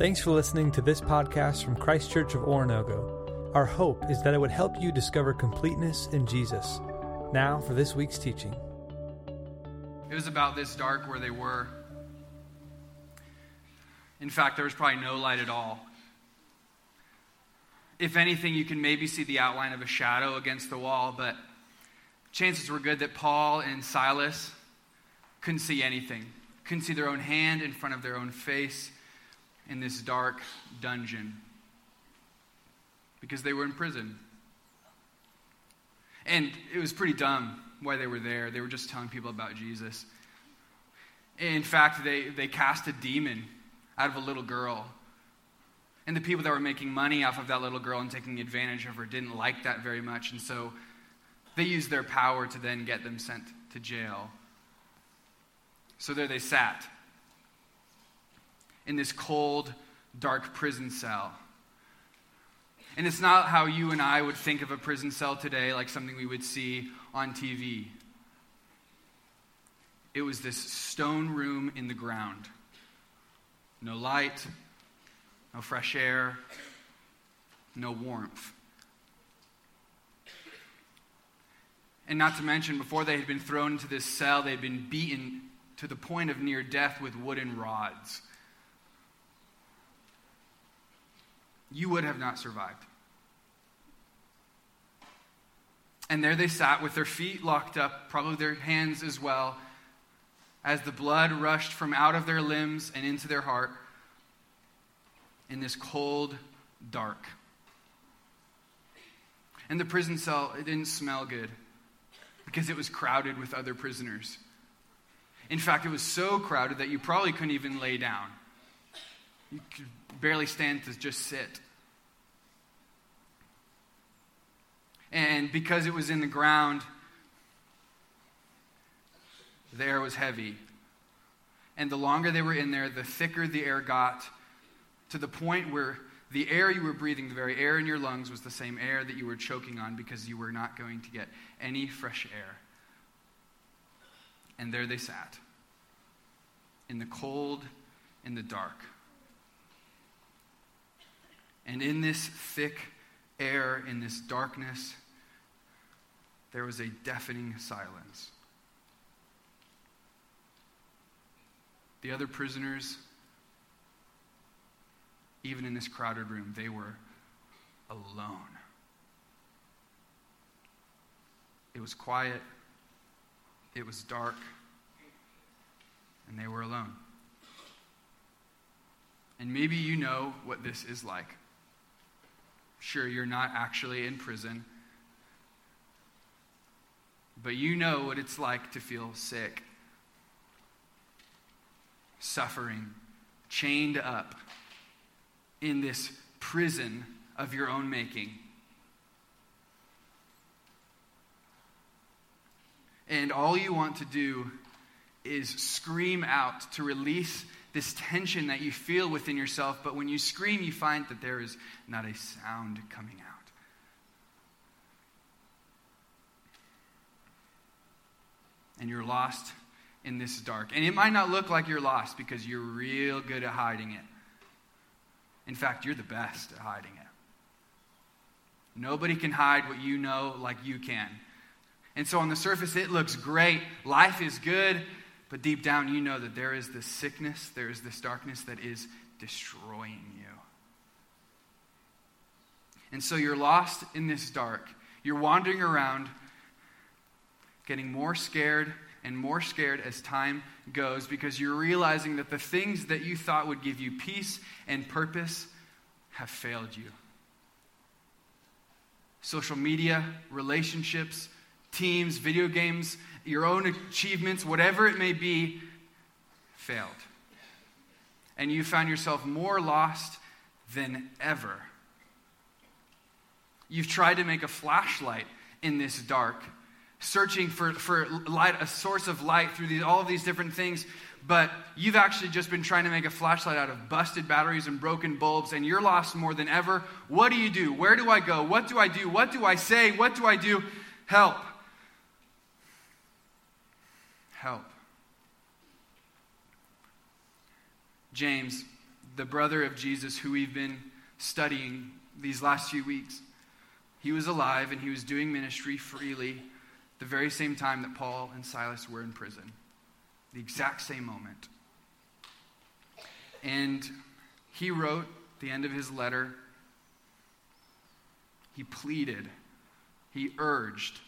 Thanks for listening to this podcast from Christ Church of Oronogo. Our hope is that it would help you discover completeness in Jesus. Now for this week's teaching. It was about this dark where they were. In fact, there was probably no light at all. If anything, you can maybe see the outline of a shadow against the wall, but chances were good that Paul and Silas couldn't see anything, couldn't see their own hand in front of their own face in this dark dungeon because they were in prison. And it was pretty dumb why they were there. They were just telling people about Jesus. In fact, they, they cast a demon out of a little girl. And the people that were making money off of that little girl and taking advantage of her didn't like that very much. And so they used their power to then get them sent to jail. So there they sat in this cold, dark prison cell. And it's not how you and I would think of a prison cell today, like something we would see on TV. It was this stone room in the ground. No light, no fresh air, no warmth. And not to mention, before they had been thrown into this cell, they had been beaten to the point of near death with wooden rods. You would have not survived. And there they sat with their feet locked up, probably their hands as well, as the blood rushed from out of their limbs and into their heart in this cold, dark. And the prison cell, it didn't smell good because it was crowded with other prisoners. In fact, it was so crowded that you probably couldn't even lay down. You could barely stand to just sit. And because it was in the ground, the air was heavy. And the longer they were in there, the thicker the air got, to the point where the air you were breathing, the very air in your lungs, was the same air that you were choking on because you were not going to get any fresh air. And there they sat, in the cold, in the dark. And in this thick air, in this darkness, there was a deafening silence. The other prisoners, even in this crowded room, they were alone. It was quiet, it was dark, and they were alone. And maybe you know what this is like. Sure, you're not actually in prison, but you know what it's like to feel sick, suffering, chained up in this prison of your own making. And all you want to do is scream out to release this tension that you feel within yourself, but when you scream, you find that there is not a sound coming out. And you're lost in this dark. And it might not look like you're lost because you're real good at hiding it. In fact, you're the best at hiding it. Nobody can hide what you know like you can. And so on the surface, it looks great. Life is good. But deep down, you know that there is this sickness, there is this darkness that is destroying you. And so you're lost in this dark. You're wandering around, getting more scared and more scared as time goes because you're realizing that the things that you thought would give you peace and purpose have failed you. Social media, relationships, teams, video games, your own achievements, whatever it may be, failed. And you found yourself more lost than ever. You've tried to make a flashlight in this dark, searching for, for light, a source of light through these, all of these different things, but you've actually just been trying to make a flashlight out of busted batteries and broken bulbs, and you're lost more than ever. What do you do? Where do I go? What do I do? What do I say? What do I do? Help help. James, the brother of Jesus who we've been studying these last few weeks. He was alive and he was doing ministry freely the very same time that Paul and Silas were in prison. The exact same moment. And he wrote the end of his letter, he pleaded, he urged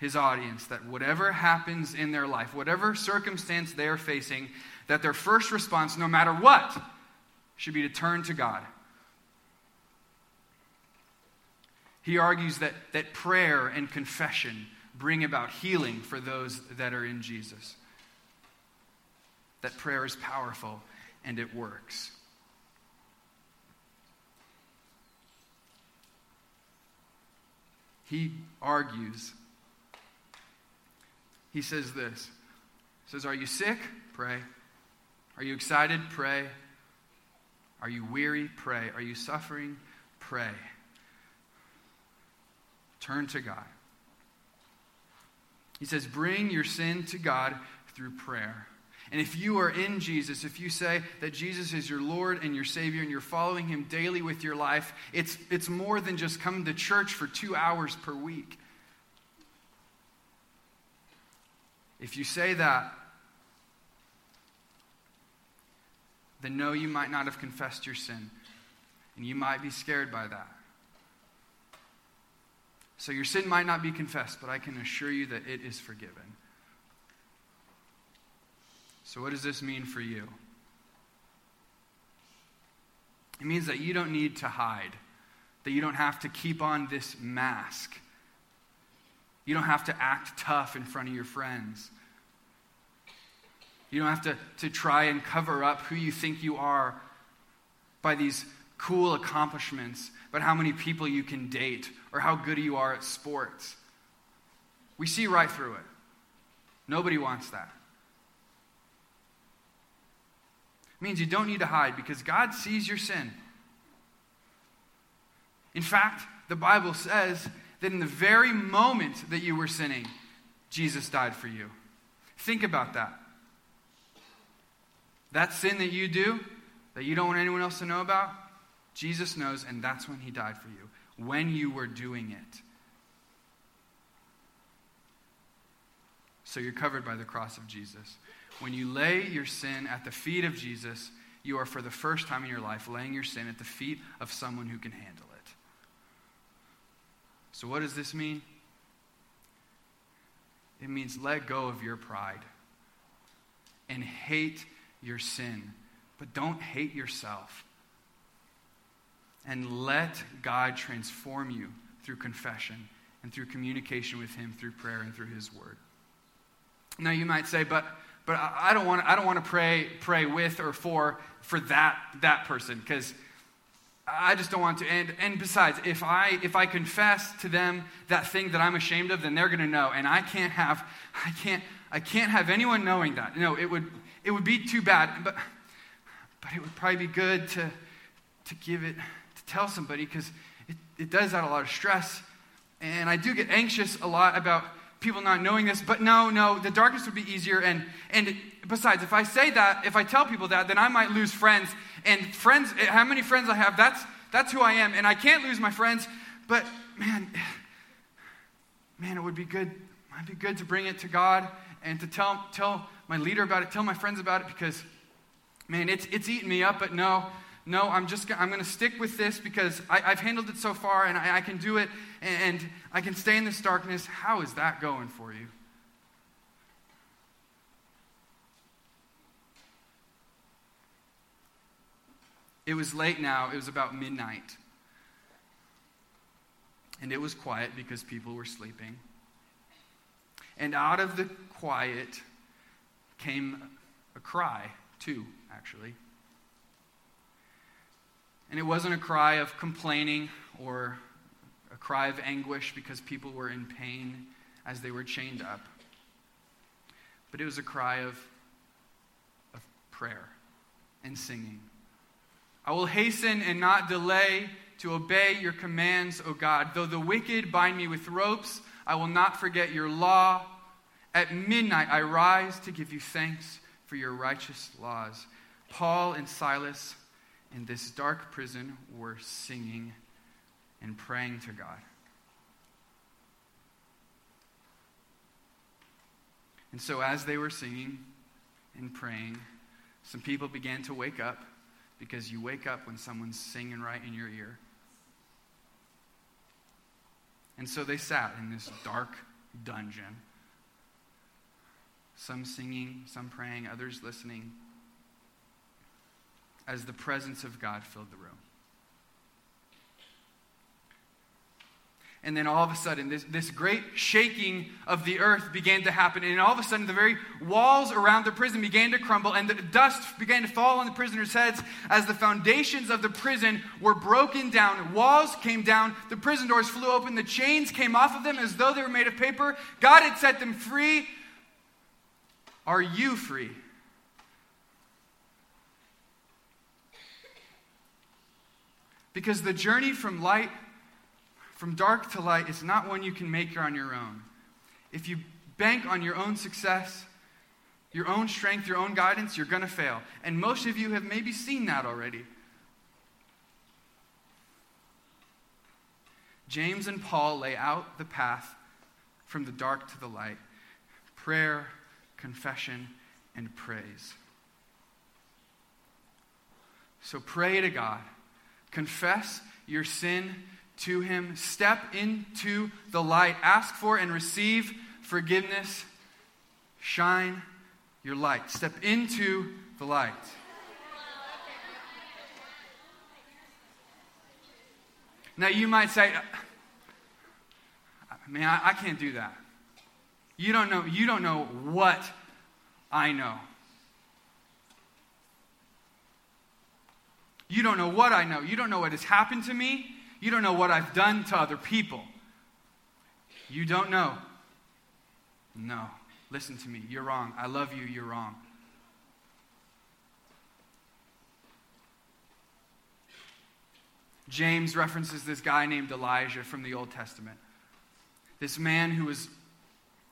his audience that whatever happens in their life, whatever circumstance they are facing, that their first response, no matter what, should be to turn to God. He argues that, that prayer and confession bring about healing for those that are in Jesus. That prayer is powerful and it works. He argues. He says this. He says, Are you sick? Pray. Are you excited? Pray. Are you weary? Pray. Are you suffering? Pray. Turn to God. He says, Bring your sin to God through prayer. And if you are in Jesus, if you say that Jesus is your Lord and your Savior and you're following Him daily with your life, it's, it's more than just coming to church for two hours per week. If you say that, then no, you might not have confessed your sin. And you might be scared by that. So your sin might not be confessed, but I can assure you that it is forgiven. So, what does this mean for you? It means that you don't need to hide, that you don't have to keep on this mask. You don't have to act tough in front of your friends. You don't have to, to try and cover up who you think you are by these cool accomplishments, but how many people you can date or how good you are at sports. We see right through it. Nobody wants that. It means you don't need to hide because God sees your sin. In fact, the Bible says that in the very moment that you were sinning, Jesus died for you. Think about that. That sin that you do, that you don't want anyone else to know about, Jesus knows, and that's when he died for you, when you were doing it. So you're covered by the cross of Jesus. When you lay your sin at the feet of Jesus, you are for the first time in your life laying your sin at the feet of someone who can handle it. So, what does this mean? It means let go of your pride and hate your sin, but don't hate yourself. And let God transform you through confession and through communication with Him through prayer and through His Word. Now, you might say, but but I don't want I don't want to pray pray with or for for that that person because I just don't want to. And and besides, if I if I confess to them that thing that I'm ashamed of, then they're going to know, and I can't have I can't I can't have anyone knowing that. No, it would it would be too bad. But but it would probably be good to to give it to tell somebody because it, it does add a lot of stress, and I do get anxious a lot about people not knowing this, but no, no, the darkness would be easier. And, and besides, if I say that, if I tell people that, then I might lose friends. And friends, eh, how many friends I have, that's, that's who I am. And I can't lose my friends, but man, man, it would be good, might be good to bring it to God and to tell, tell my leader about it, tell my friends about it, because, man, it's, it's eating me up, but no, no, I'm just I'm going to stick with this because I, have handled it so far and I, I can do it and, and I can stay in this darkness. How is that going for you? It was late now. It was about midnight. And it was quiet because people were sleeping. And out of the quiet came a cry, too, actually. And it wasn't a cry of complaining or a cry of anguish because people were in pain as they were chained up. But it was a cry of, of prayer and singing. I will hasten and not delay to obey your commands, O God. Though the wicked bind me with ropes, I will not forget your law. At midnight I rise to give you thanks for your righteous laws. Paul and Silas in this dark prison were singing and praying to God. And so, as they were singing and praying, some people began to wake up because you wake up when someone's singing right in your ear. And so they sat in this dark dungeon. Some singing, some praying, others listening, as the presence of God filled the room. And then all of a sudden, this, this great shaking of the earth began to happen. And all of a sudden, the very walls around the prison began to crumble, and the dust began to fall on the prisoners' heads as the foundations of the prison were broken down. Walls came down, the prison doors flew open, the chains came off of them as though they were made of paper. God had set them free. Are you free? Because the journey from light from dark to light is not one you can make on your own. If you bank on your own success, your own strength, your own guidance, you're going to fail. And most of you have maybe seen that already. James and Paul lay out the path from the dark to the light prayer, confession, and praise. So pray to God, confess your sin to Him. Step into the light. Ask for and receive forgiveness. Shine your light. Step into the light. Now, you might say, uh, man, I, I can't do that. You don't know, you don't know what I know. You don't know what I know. You don't know what has happened to me. You don't know what I've done to other people. You don't know. No. Listen to me. You're wrong. I love you. You're wrong. James references this guy named Elijah from the Old Testament. This man who was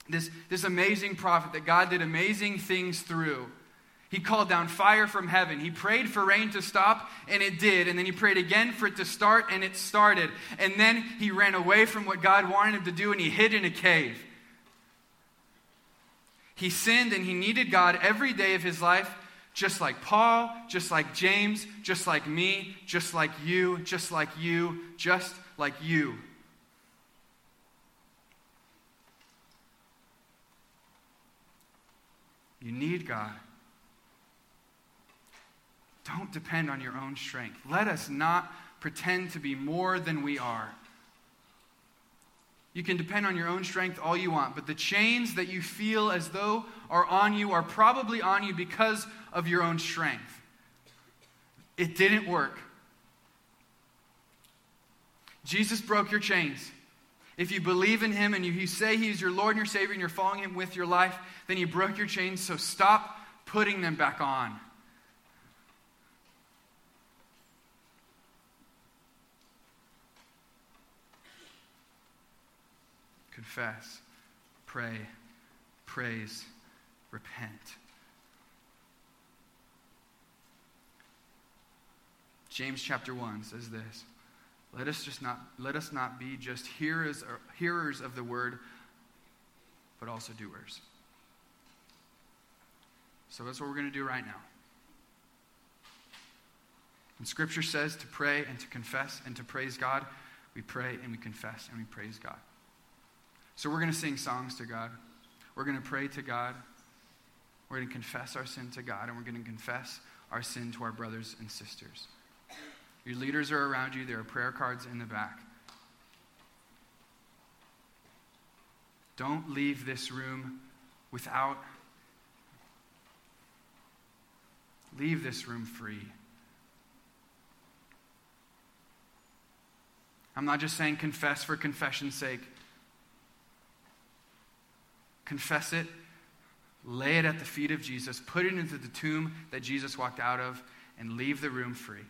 this, this amazing prophet that God did amazing things through. He called down fire from heaven. He prayed for rain to stop, and it did. And then he prayed again for it to start, and it started. And then he ran away from what God wanted him to do, and he hid in a cave. He sinned, and he needed God every day of his life, just like Paul, just like James, just like me, just like you, just like you, just like you. You need God. Don't depend on your own strength. Let us not pretend to be more than we are. You can depend on your own strength all you want, but the chains that you feel as though are on you are probably on you because of your own strength. It didn't work. Jesus broke your chains. If you believe in him and you, you say he's your Lord and your Savior and you're following him with your life, then he broke your chains, so stop putting them back on. Confess, pray, praise, repent. James chapter 1 says this let us just not let us not be just hearers, hearers of the word but also doers. So that's what we're going to do right now. And scripture says to pray and to confess and to praise god we pray and we confess and we praise god so we're going to sing songs to God. We're going to pray to God. We're going to confess our sin to God, and we're going to confess our sin to our brothers and sisters. Your leaders are around you. There are prayer cards in the back. Don't leave this room without. Leave this room free. I'm not just saying confess for confession's sake confess it, lay it at the feet of Jesus, put it into the tomb that Jesus walked out of, and leave the room free.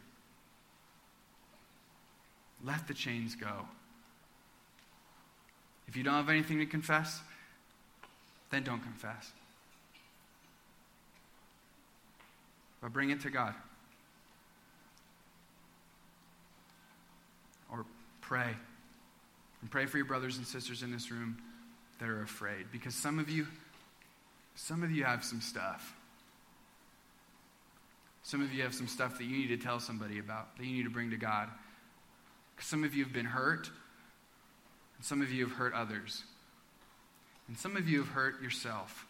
Let the chains go. If you don't have anything to confess, then don't confess. But bring it to God. Or pray. And pray for your brothers and sisters in this room that are afraid. Because some of you, some of you have some stuff. Some of you have some stuff that you need to tell somebody about, that you need to bring to God. Some of you have been hurt, and some of you have hurt others. And some of you have hurt yourself.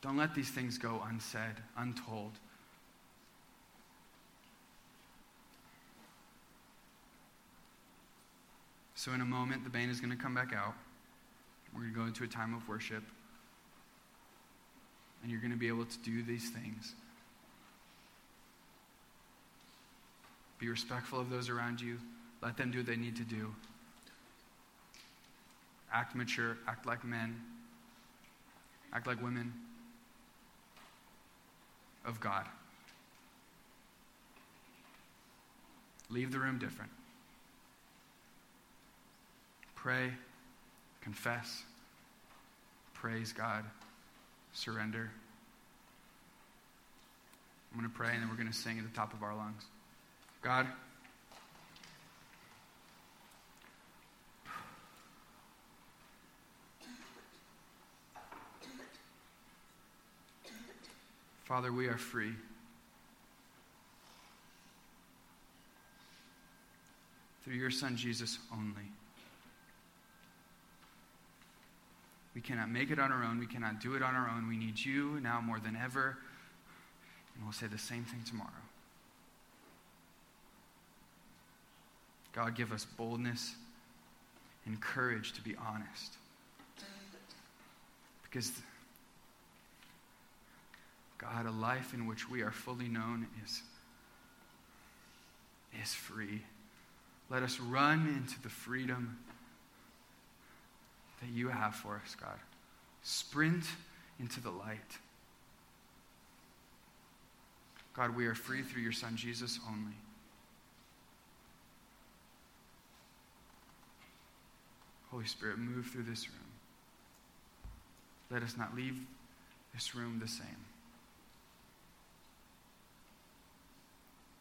Don't let these things go unsaid, untold. So, in a moment, the band is going to come back out. We're going to go into a time of worship. And you're going to be able to do these things. Be respectful of those around you. Let them do what they need to do. Act mature, act like men, act like women of God. Leave the room different. Pray, confess, praise God, surrender. I'm going to pray and then we're going to sing at the top of our lungs. God, Father, we are free. Through your Son, Jesus, only. We cannot make it on our own. We cannot do it on our own. We need you now more than ever. And we'll say the same thing tomorrow. God, give us boldness and courage to be honest. Because, God, a life in which we are fully known is, is free. Let us run into the freedom that you have for us, God. Sprint into the light. God, we are free through your Son, Jesus, only. Holy Spirit, move through this room. Let us not leave this room the same.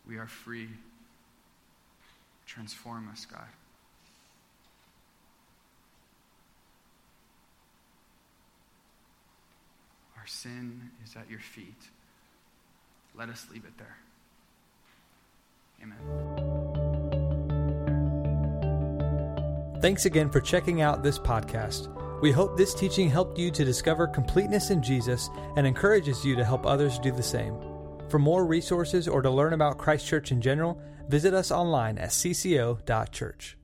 We are free. Transform us, God. Our sin is at your feet. Let us leave it there. Amen. Thanks again for checking out this podcast. We hope this teaching helped you to discover completeness in Jesus and encourages you to help others do the same. For more resources or to learn about Christ Church in general, visit us online at cco.church.